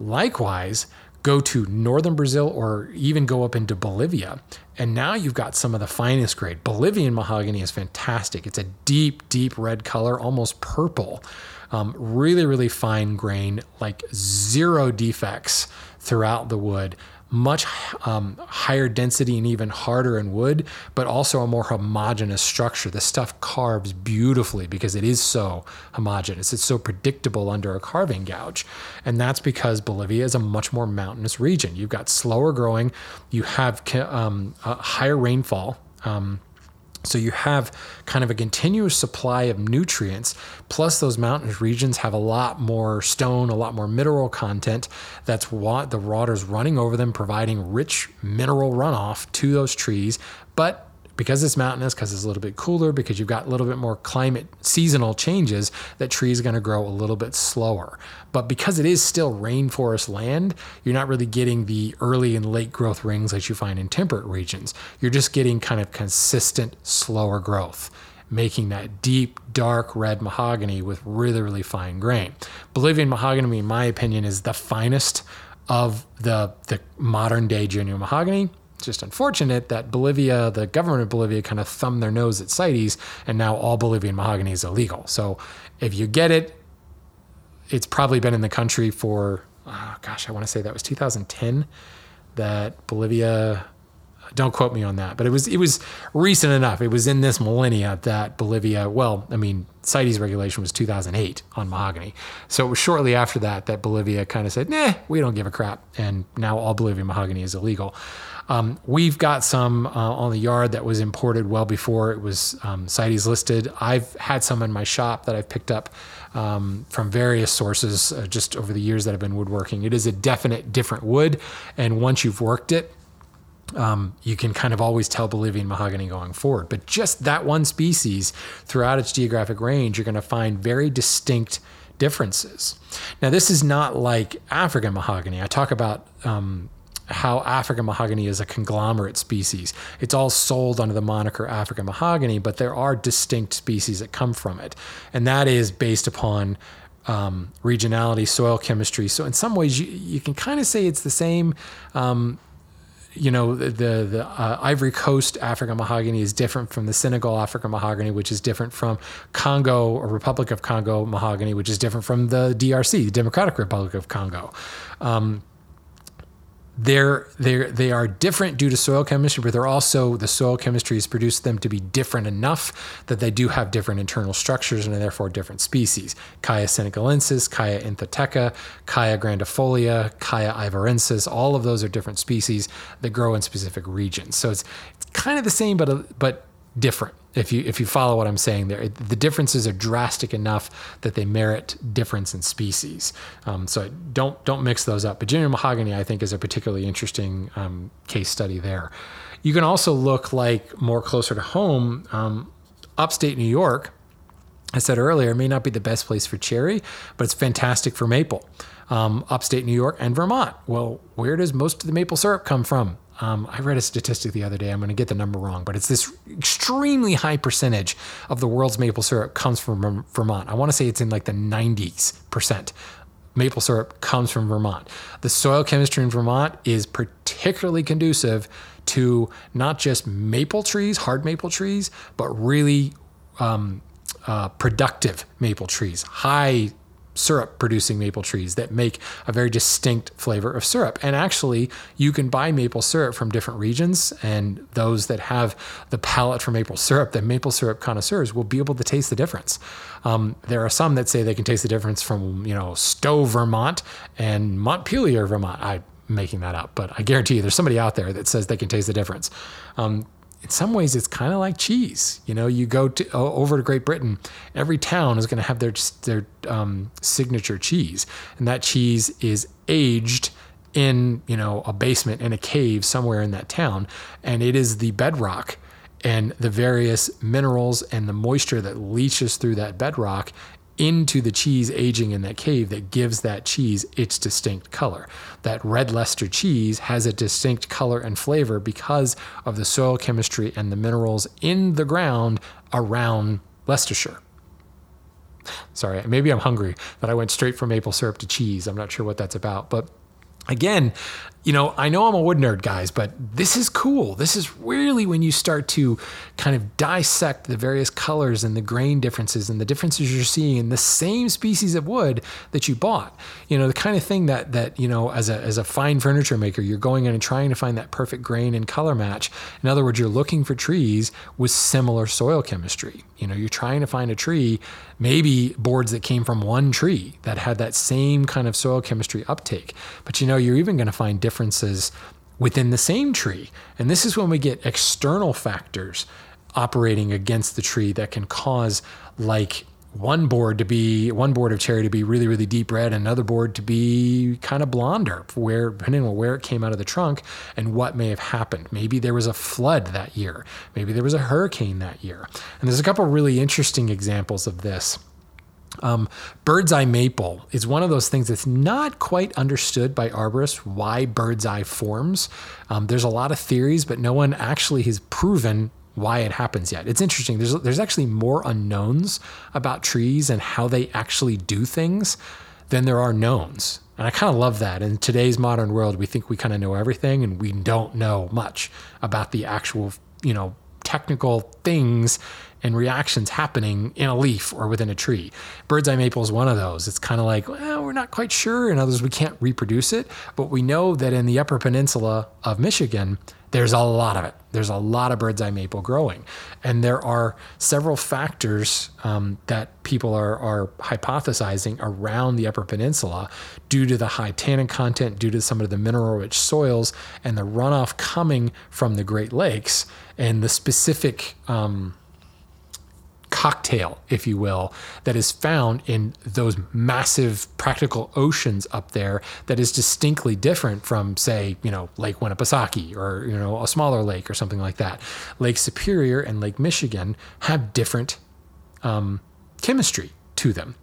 Likewise, go to northern Brazil or even go up into Bolivia. And now you've got some of the finest grade. Bolivian mahogany is fantastic. It's a deep, deep red color, almost purple. Um, really, really fine grain, like zero defects throughout the wood much um, higher density and even harder in wood, but also a more homogeneous structure. The stuff carves beautifully because it is so homogeneous. It's so predictable under a carving gouge. And that's because Bolivia is a much more mountainous region. You've got slower growing, you have um, higher rainfall. Um, so you have kind of a continuous supply of nutrients, plus those mountainous regions have a lot more stone, a lot more mineral content. That's what the water's running over them, providing rich mineral runoff to those trees. But because it's mountainous, because it's a little bit cooler, because you've got a little bit more climate seasonal changes, that tree is going to grow a little bit slower. But because it is still rainforest land, you're not really getting the early and late growth rings that you find in temperate regions. You're just getting kind of consistent, slower growth making that deep, dark red mahogany with really, really fine grain. Bolivian mahogany, in my opinion, is the finest of the, the modern day genuine mahogany. Just unfortunate that Bolivia, the government of Bolivia, kind of thumbed their nose at CITES, and now all Bolivian mahogany is illegal. So if you get it, it's probably been in the country for, oh gosh, I want to say that was 2010 that Bolivia. Don't quote me on that, but it was it was recent enough. It was in this millennia that Bolivia. Well, I mean, CITES regulation was 2008 on mahogany, so it was shortly after that that Bolivia kind of said, "Nah, we don't give a crap," and now all Bolivian mahogany is illegal. Um, we've got some uh, on the yard that was imported well before it was um, CITES listed. I've had some in my shop that I've picked up um, from various sources uh, just over the years that I've been woodworking. It is a definite different wood, and once you've worked it, um, you can kind of always tell Bolivian mahogany going forward. But just that one species throughout its geographic range, you're going to find very distinct differences. Now, this is not like African mahogany. I talk about um, how African mahogany is a conglomerate species. It's all sold under the moniker African mahogany, but there are distinct species that come from it. And that is based upon um, regionality, soil chemistry. So, in some ways, you, you can kind of say it's the same. Um, you know, the the uh, Ivory Coast African mahogany is different from the Senegal African mahogany, which is different from Congo or Republic of Congo mahogany, which is different from the DRC, the Democratic Republic of Congo. Um, they're they're they are different due to soil chemistry, but they're also the soil chemistry has produced them to be different enough that they do have different internal structures and are therefore different species. Khaya senegalensis, Khaya anthotheca, Khaya grandifolia, Khaya ivorensis, all of those are different species that grow in specific regions. So it's it's kind of the same, but but different if you if you follow what I'm saying there. The differences are drastic enough that they merit difference in species. Um, so don't don't mix those up. But genuine mahogany, I think, is a particularly interesting um, case study there. You can also look like more closer to home, um, upstate New York. I said earlier, may not be the best place for cherry, but it's fantastic for maple. Um, upstate New York and Vermont. Well, where does most of the maple syrup come from? Um, I read a statistic the other day. I'm going to get the number wrong, but it's this extremely high percentage of the world's maple syrup comes from Vermont. I want to say it's in like the 90s percent. Maple syrup comes from Vermont. The soil chemistry in Vermont is particularly conducive to not just maple trees, hard maple trees, but really um, uh, productive maple trees, high syrup producing maple trees that make a very distinct flavor of syrup. And actually, you can buy maple syrup from different regions, and those that have the palate for maple syrup, the maple syrup connoisseurs, will be able to taste the difference. Um, there are some that say they can taste the difference from, you know, Stowe, Vermont and Montpelier, Vermont. I'm making that up, but I guarantee you there's somebody out there that says they can taste the difference. Um, in some ways it's kind of like cheese. You know, you go to over to Great Britain, every town is going to have their their um, signature cheese, and that cheese is aged in you know a basement in a cave somewhere in that town, and it is the bedrock and the various minerals and the moisture that leaches through that bedrock into the cheese aging in that cave that gives that cheese its distinct color. That red Leicester cheese has a distinct color and flavor because of the soil chemistry and the minerals in the ground around Leicestershire. Sorry, maybe I'm hungry, but I went straight from maple syrup to cheese. I'm not sure what that's about, but again, you know, I know I'm a wood nerd, guys, but this is cool. This is really when you start to kind of dissect the various colors and the grain differences and the differences you're seeing in the same species of wood that you bought. You know, the kind of thing that that you know, as a as a fine furniture maker, you're going in and trying to find that perfect grain and color match. In other words, you're looking for trees with similar soil chemistry. You know, you're trying to find a tree, maybe boards that came from one tree that had that same kind of soil chemistry uptake. But you know, you're even going to find differences within the same tree. And this is when we get external factors operating against the tree that can cause like one board to be one board of cherry to be really really deep red and another board to be kind of blonder where depending on where it came out of the trunk and what may have happened. Maybe there was a flood that year. Maybe there was a hurricane that year. And there's a couple really interesting examples of this. Um, bird's eye maple is one of those things that's not quite understood by arborists why bird's eye forms. Um, there's a lot of theories, but no one actually has proven why it happens yet. It's interesting. There's there's actually more unknowns about trees and how they actually do things than there are knowns. And I kind of love that. In today's modern world, we think we kind of know everything and we don't know much about the actual, you know, technical things and reactions happening in a leaf or within a tree. Bird's eye maple is one of those. It's kind of like, well, we're not quite sure. In others, we can't reproduce it, but we know that in the upper peninsula of Michigan, there's a lot of it. There's a lot of bird's eye maple growing. And there are several factors um, that people are, are hypothesizing around the Upper Peninsula due to the high tannin content, due to some of the mineral rich soils, and the runoff coming from the Great Lakes, and the specific. Um, cocktail, if you will, that is found in those massive practical oceans up there that is distinctly different from, say, you know, Lake Winnipesaukee or, you know, a smaller lake or something like that. Lake Superior and Lake Michigan have different um, chemistry to them.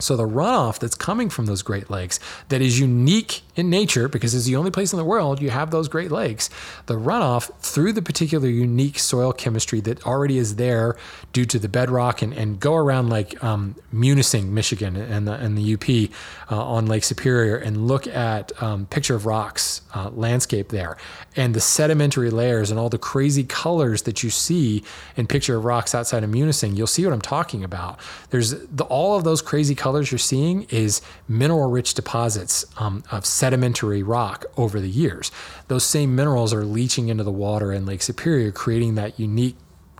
So the runoff that's coming from those Great Lakes that is unique in nature because it's the only place in the world you have those Great Lakes, the runoff through the particular unique soil chemistry that already is there due to the bedrock and, and go around like um, Munising, Michigan and the, and the UP uh, on Lake Superior and look at um, Pictured Rocks uh, landscape there and the sedimentary layers and all the crazy colors that you see in Pictured Rocks outside of Munising, you'll see what I'm talking about. There's the, all of those crazy colors colors you're seeing is mineral rich deposits um, of sedimentary rock over the years. Those same minerals are leaching into the water in Lake Superior, creating that unique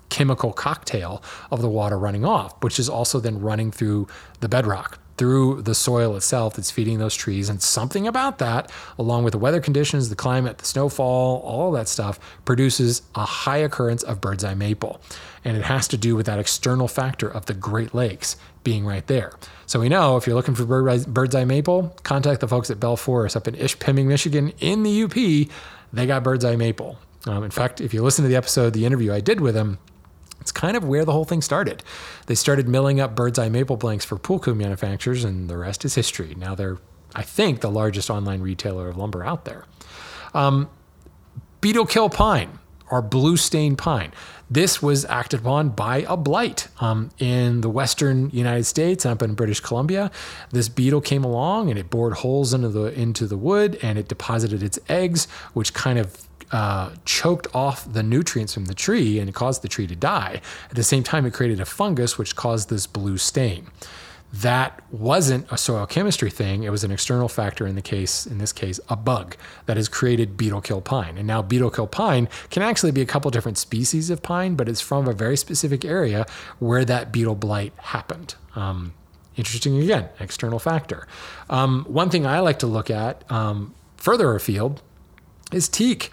chemical cocktail of the water running off, which is also then running through the bedrock through the soil itself that's feeding those trees. And something about that, along with the weather conditions, the climate, the snowfall, all that stuff, produces a high occurrence of bird's eye maple. And it has to do with that external factor of the Great Lakes being right there. So we know if you're looking for bird's eye maple, contact the folks at Bell Forest up in Ishpeming, Michigan, in the UP. They got bird's eye maple. Um, in fact, if you listen to the episode, the interview I did with them, it's kind of where the whole thing started. They started milling up bird's eye maple blanks for cue manufacturers, and the rest is history. Now they're, I think, the largest online retailer of lumber out there. Um, beetle kill pine or blue stain pine. This was acted upon by a blight um, in the western United States, up in British Columbia. This beetle came along and it bored holes into the into the wood and it deposited its eggs, which kind of uh, choked off the nutrients from the tree and it caused the tree to die. At the same time, it created a fungus which caused this blue stain. That wasn't a soil chemistry thing. It was an external factor in the case, in this case, a bug that has created beetle kill pine. And now beetle kill pine can actually be a couple different species of pine, but it's from a very specific area where that beetle blight happened. Um, interesting again, external factor. Um, one thing I like to look at um, further afield is teak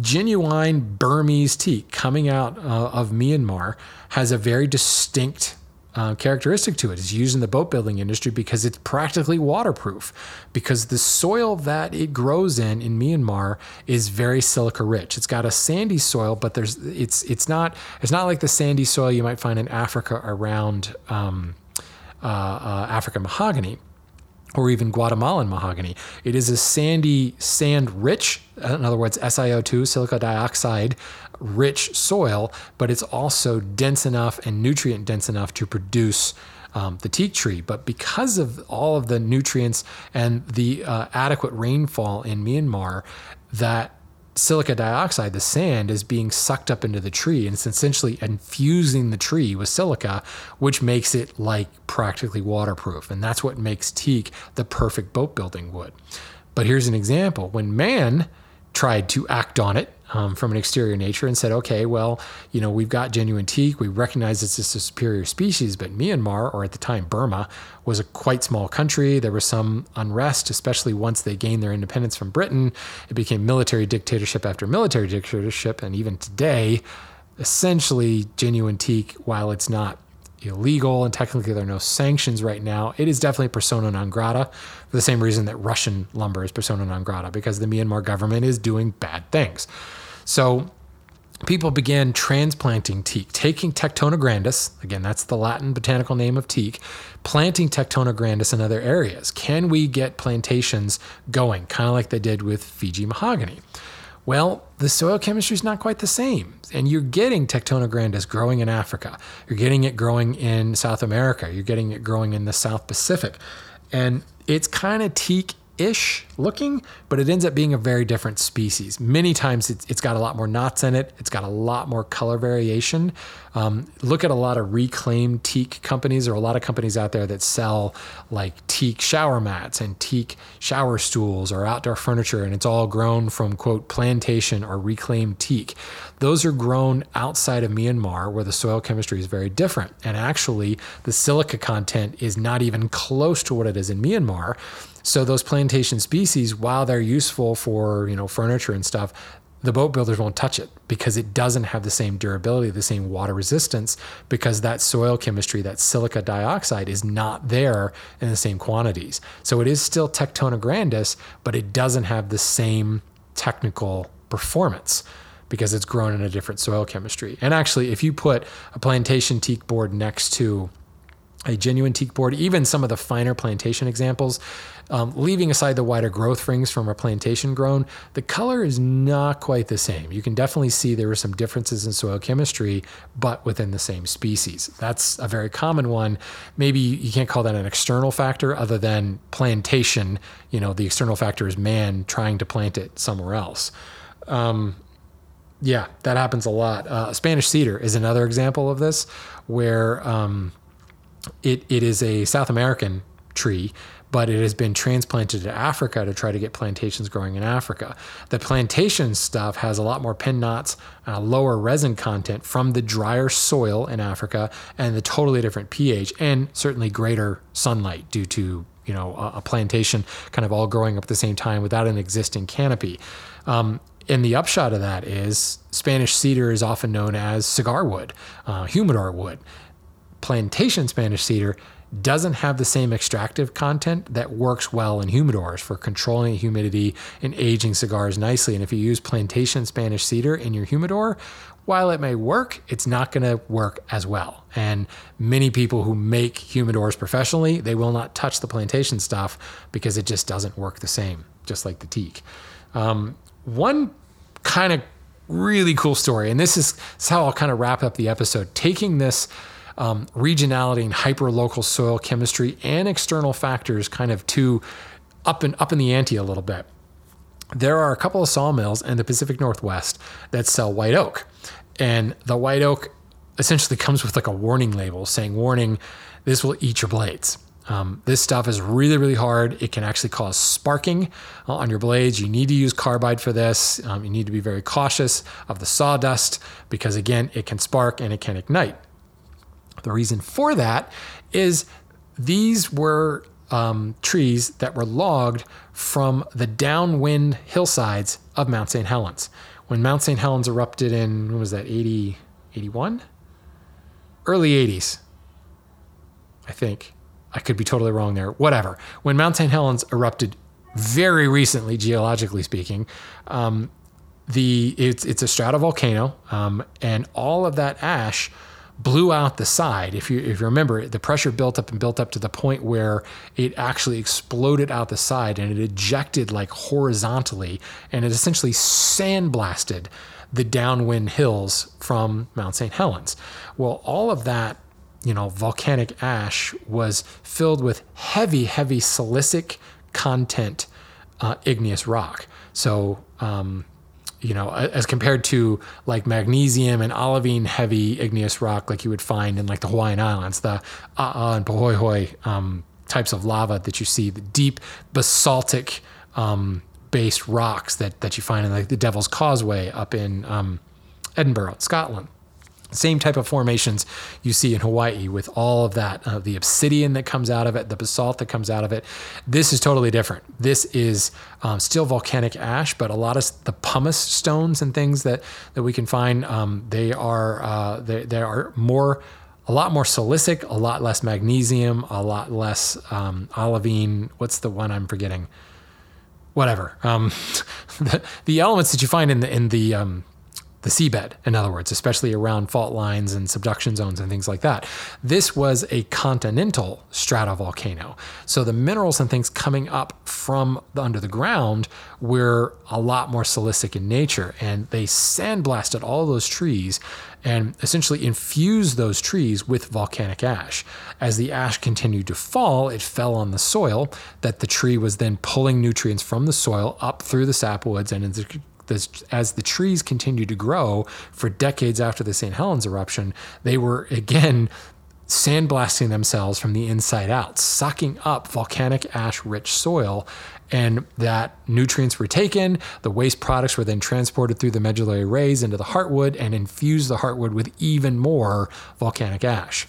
genuine Burmese teak coming out uh, of Myanmar has a very distinct uh, characteristic to it. It's used in the boat building industry because it's practically waterproof. Because the soil that it grows in in Myanmar is very silica rich. It's got a sandy soil, but there's it's it's not it's not like the sandy soil you might find in Africa around um, uh, uh, African mahogany or even Guatemalan mahogany. It is a sandy, sand rich, in other words, SiO2, silica dioxide rich soil, but it's also dense enough and nutrient dense enough to produce um, the teak tree. But because of all of the nutrients and the uh, adequate rainfall in Myanmar, that silica dioxide, the sand, is being sucked up into the tree and it's essentially infusing the tree with silica, which makes it like practically waterproof. And that's what makes teak the perfect boat building wood. But here's an example when man tried to act on it um, from an exterior nature and said, okay, well, you know, we've got genuine teak. We recognize it's just a superior species, but Myanmar, or at the time Burma, was a quite small country. There was some unrest, especially once they gained their independence from Britain. It became military dictatorship after military dictatorship. And even today, essentially, genuine teak, while it's not illegal and technically there are no sanctions right now, it is definitely persona non grata for the same reason that Russian lumber is persona non grata because the Myanmar government is doing bad things. So people began transplanting teak, taking Tectona grandis, again, that's the Latin botanical name of teak, planting Tectona grandis in other areas. Can we get plantations going, kind of like they did with Fiji mahogany? Well, the soil chemistry is not quite the same. And you're getting Tectona grandis growing in Africa. You're getting it growing in South America. You're getting it growing in the South Pacific. And it's kind of teak ish looking, but it ends up being a very different species. Many times it's, it's got a lot more knots in it, it's got a lot more color variation. Um, look at a lot of reclaimed teak companies, or a lot of companies out there that sell like teak shower mats and teak shower stools or outdoor furniture, and it's all grown from quote plantation or reclaimed teak. Those are grown outside of Myanmar where the soil chemistry is very different. And actually, the silica content is not even close to what it is in Myanmar. So those plantation species, while they're useful for you know furniture and stuff, the boat builders won't touch it because it doesn't have the same durability, the same water resistance, because that soil chemistry, that silica dioxide, is not there in the same quantities. So it is still Tectona grandis, but it doesn't have the same technical performance because it's grown in a different soil chemistry. And actually, if you put a plantation teak board next to a genuine teak board, even some of the finer plantation examples, um, leaving aside the wider growth rings from a plantation grown, the color is not quite the same. You can definitely see there are some differences in soil chemistry, but within the same species. That's a very common one. Maybe you can't call that an external factor other than plantation. You know, the external factor is man trying to plant it somewhere else. Um, yeah, that happens a lot. Uh, Spanish cedar is another example of this, where um, it, it is a South American tree, but it has been transplanted to Africa to try to get plantations growing in Africa. The plantation stuff has a lot more pin knots, uh, lower resin content from the drier soil in Africa, and the totally different pH, and certainly greater sunlight due to you know a, a plantation kind of all growing up at the same time without an existing canopy. Um, and the upshot of that is Spanish cedar is often known as cigar wood, uh, humidor wood plantation Spanish cedar doesn't have the same extractive content that works well in humidors for controlling humidity and aging cigars nicely. And if you use plantation Spanish cedar in your humidor, while it may work, it's not going to work as well. And many people who make humidors professionally, they will not touch the plantation stuff because it just doesn't work the same, just like the teak. Um, one kind of really cool story, and this is, this is how I'll kind of wrap up the episode, taking this um, regionality and hyperlocal soil chemistry and external factors kind of to up and up in the ante a little bit. There are a couple of sawmills in the Pacific Northwest that sell white oak, and the white oak essentially comes with like a warning label saying, "Warning, this will eat your blades." Um, this stuff is really, really hard. It can actually cause sparking uh, on your blades. You need to use carbide for this. Um, you need to be very cautious of the sawdust because, again, it can spark and it can ignite. The reason for that is these were um, trees that were logged from the downwind hillsides of Mount St. Helens. when Mount St. Helens erupted in, was that, 80, 81? Early 80s, I think. I could be totally wrong there. Whatever. When Mount St. Helens erupted very recently, geologically speaking, um, the it's it's a stratovolcano, um, and all of that ash blew out the side. If you if you remember, the pressure built up and built up to the point where it actually exploded out the side and it ejected like horizontally, and it essentially sandblasted the downwind hills from Mount St. Helens. Well, all of that you know, volcanic ash was filled with heavy, heavy silicic content uh, igneous rock. So, um, you know, as compared to like magnesium and olivine heavy igneous rock, like you would find in like the Hawaiian Islands, the A'a and Pahoehoe um, types of lava that you see, the deep basaltic um, based rocks that, that you find in like the Devil's Causeway up in um, Edinburgh, Scotland. Same type of formations you see in Hawaii with all of that, uh, the obsidian that comes out of it, the basalt that comes out of it. This is totally different. This is um, still volcanic ash, but a lot of the pumice stones and things that, that we can find, um, they are uh, they, they are more a lot more silicic, a lot less magnesium, a lot less um, olivine. What's the one I'm forgetting? Whatever. Um, <laughs> the, the elements that you find in the in the um, the seabed, in other words, especially around fault lines and subduction zones and things like that. This was a continental stratovolcano. So the minerals and things coming up from under the ground were a lot more silicic in nature. And they sandblasted all those trees and essentially infused those trees with volcanic ash. As the ash continued to fall, it fell on the soil that the tree was then pulling nutrients from the soil up through the sapwoods and into as the trees continued to grow for decades after the St. Helens eruption, they were again sandblasting themselves from the inside out, sucking up volcanic ash rich soil. And that nutrients were taken, the waste products were then transported through the medullary rays into the heartwood and infused the heartwood with even more volcanic ash.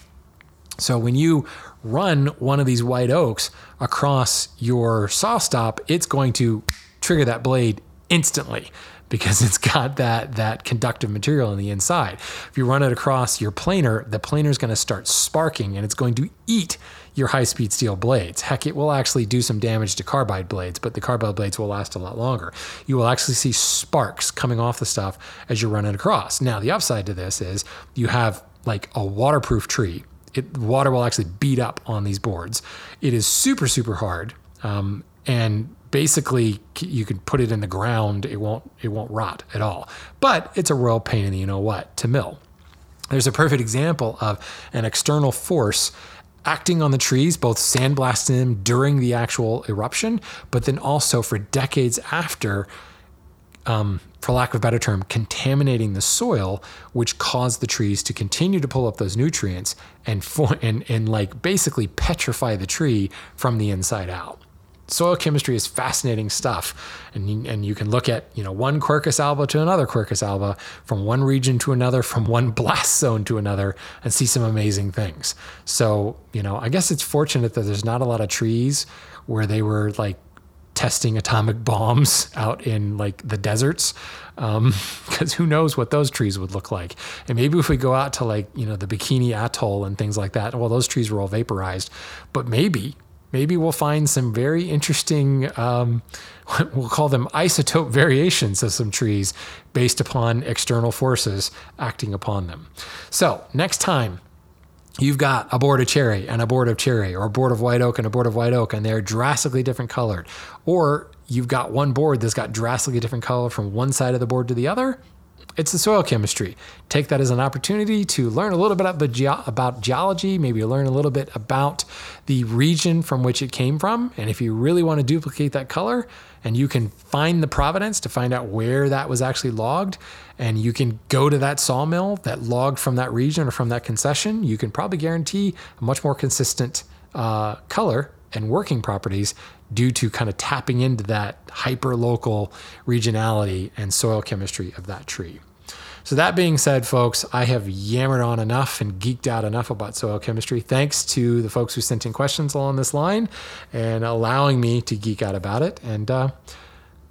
So when you run one of these white oaks across your SawStop, it's going to trigger that blade instantly because it's got that that conductive material on the inside. If you run it across your planer, the planer is going to start sparking and it's going to eat your high-speed steel blades. Heck, it will actually do some damage to carbide blades, but the carbide blades will last a lot longer. You will actually see sparks coming off the stuff as you're running across. Now, the upside to this is you have like a waterproof tree. It, water will actually beat up on these boards. It is super, super hard. Um, and basically you can put it in the ground it won't it won't rot at all. But it's a real pain in the you know what to mill. There's a perfect example of an external force acting on the trees both sandblasting them during the actual eruption but then also for decades after um, for lack of a better term, contaminating the soil, which caused the trees to continue to pull up those nutrients and for, and and like basically petrify the tree from the inside out soil chemistry is fascinating stuff. And you, and you can look at, you know, one Quercus alba to another Quercus alba, from one region to another, from one <laughs> blast zone to another, and see some amazing things. So, you know, I guess it's fortunate that there's not a lot of trees where they were like testing atomic <laughs> bombs out in like the deserts because um, <laughs> who knows what those trees would look like and maybe if we go out to like you know the bikini atoll and things like that well those trees were all vaporized but maybe maybe we'll find some very interesting, um, <laughs> we'll call them isotope <laughs> variations of some trees based upon external forces acting upon them. So, next time you've got a board of cherry and a board of cherry, or a board of white oak and a board of white oak, and they're drastically different colored, or you've got one board that's got drastically different color from one side of the board to the other, it's the soil chemistry. Take that as an opportunity to learn a little bit about, ge- about geology, maybe learn a little bit about the region from which it came from. And if you really want to duplicate that color, and you can find the provenance to find out where that was actually logged, and you can go to that sawmill that logged from that region or from that concession, you can probably guarantee a much more consistent uh, color and working properties due to kind of tapping into that hyper local regionality and soil chemistry of that tree. So, that being said, folks, I have yammered on enough and geeked out enough about soil chemistry. Thanks to the folks who sent in questions along this line and allowing me to geek out about it. And uh,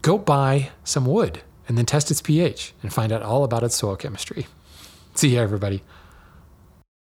go buy some wood and then test its pH and find out all about its soil chemistry. See you, everybody.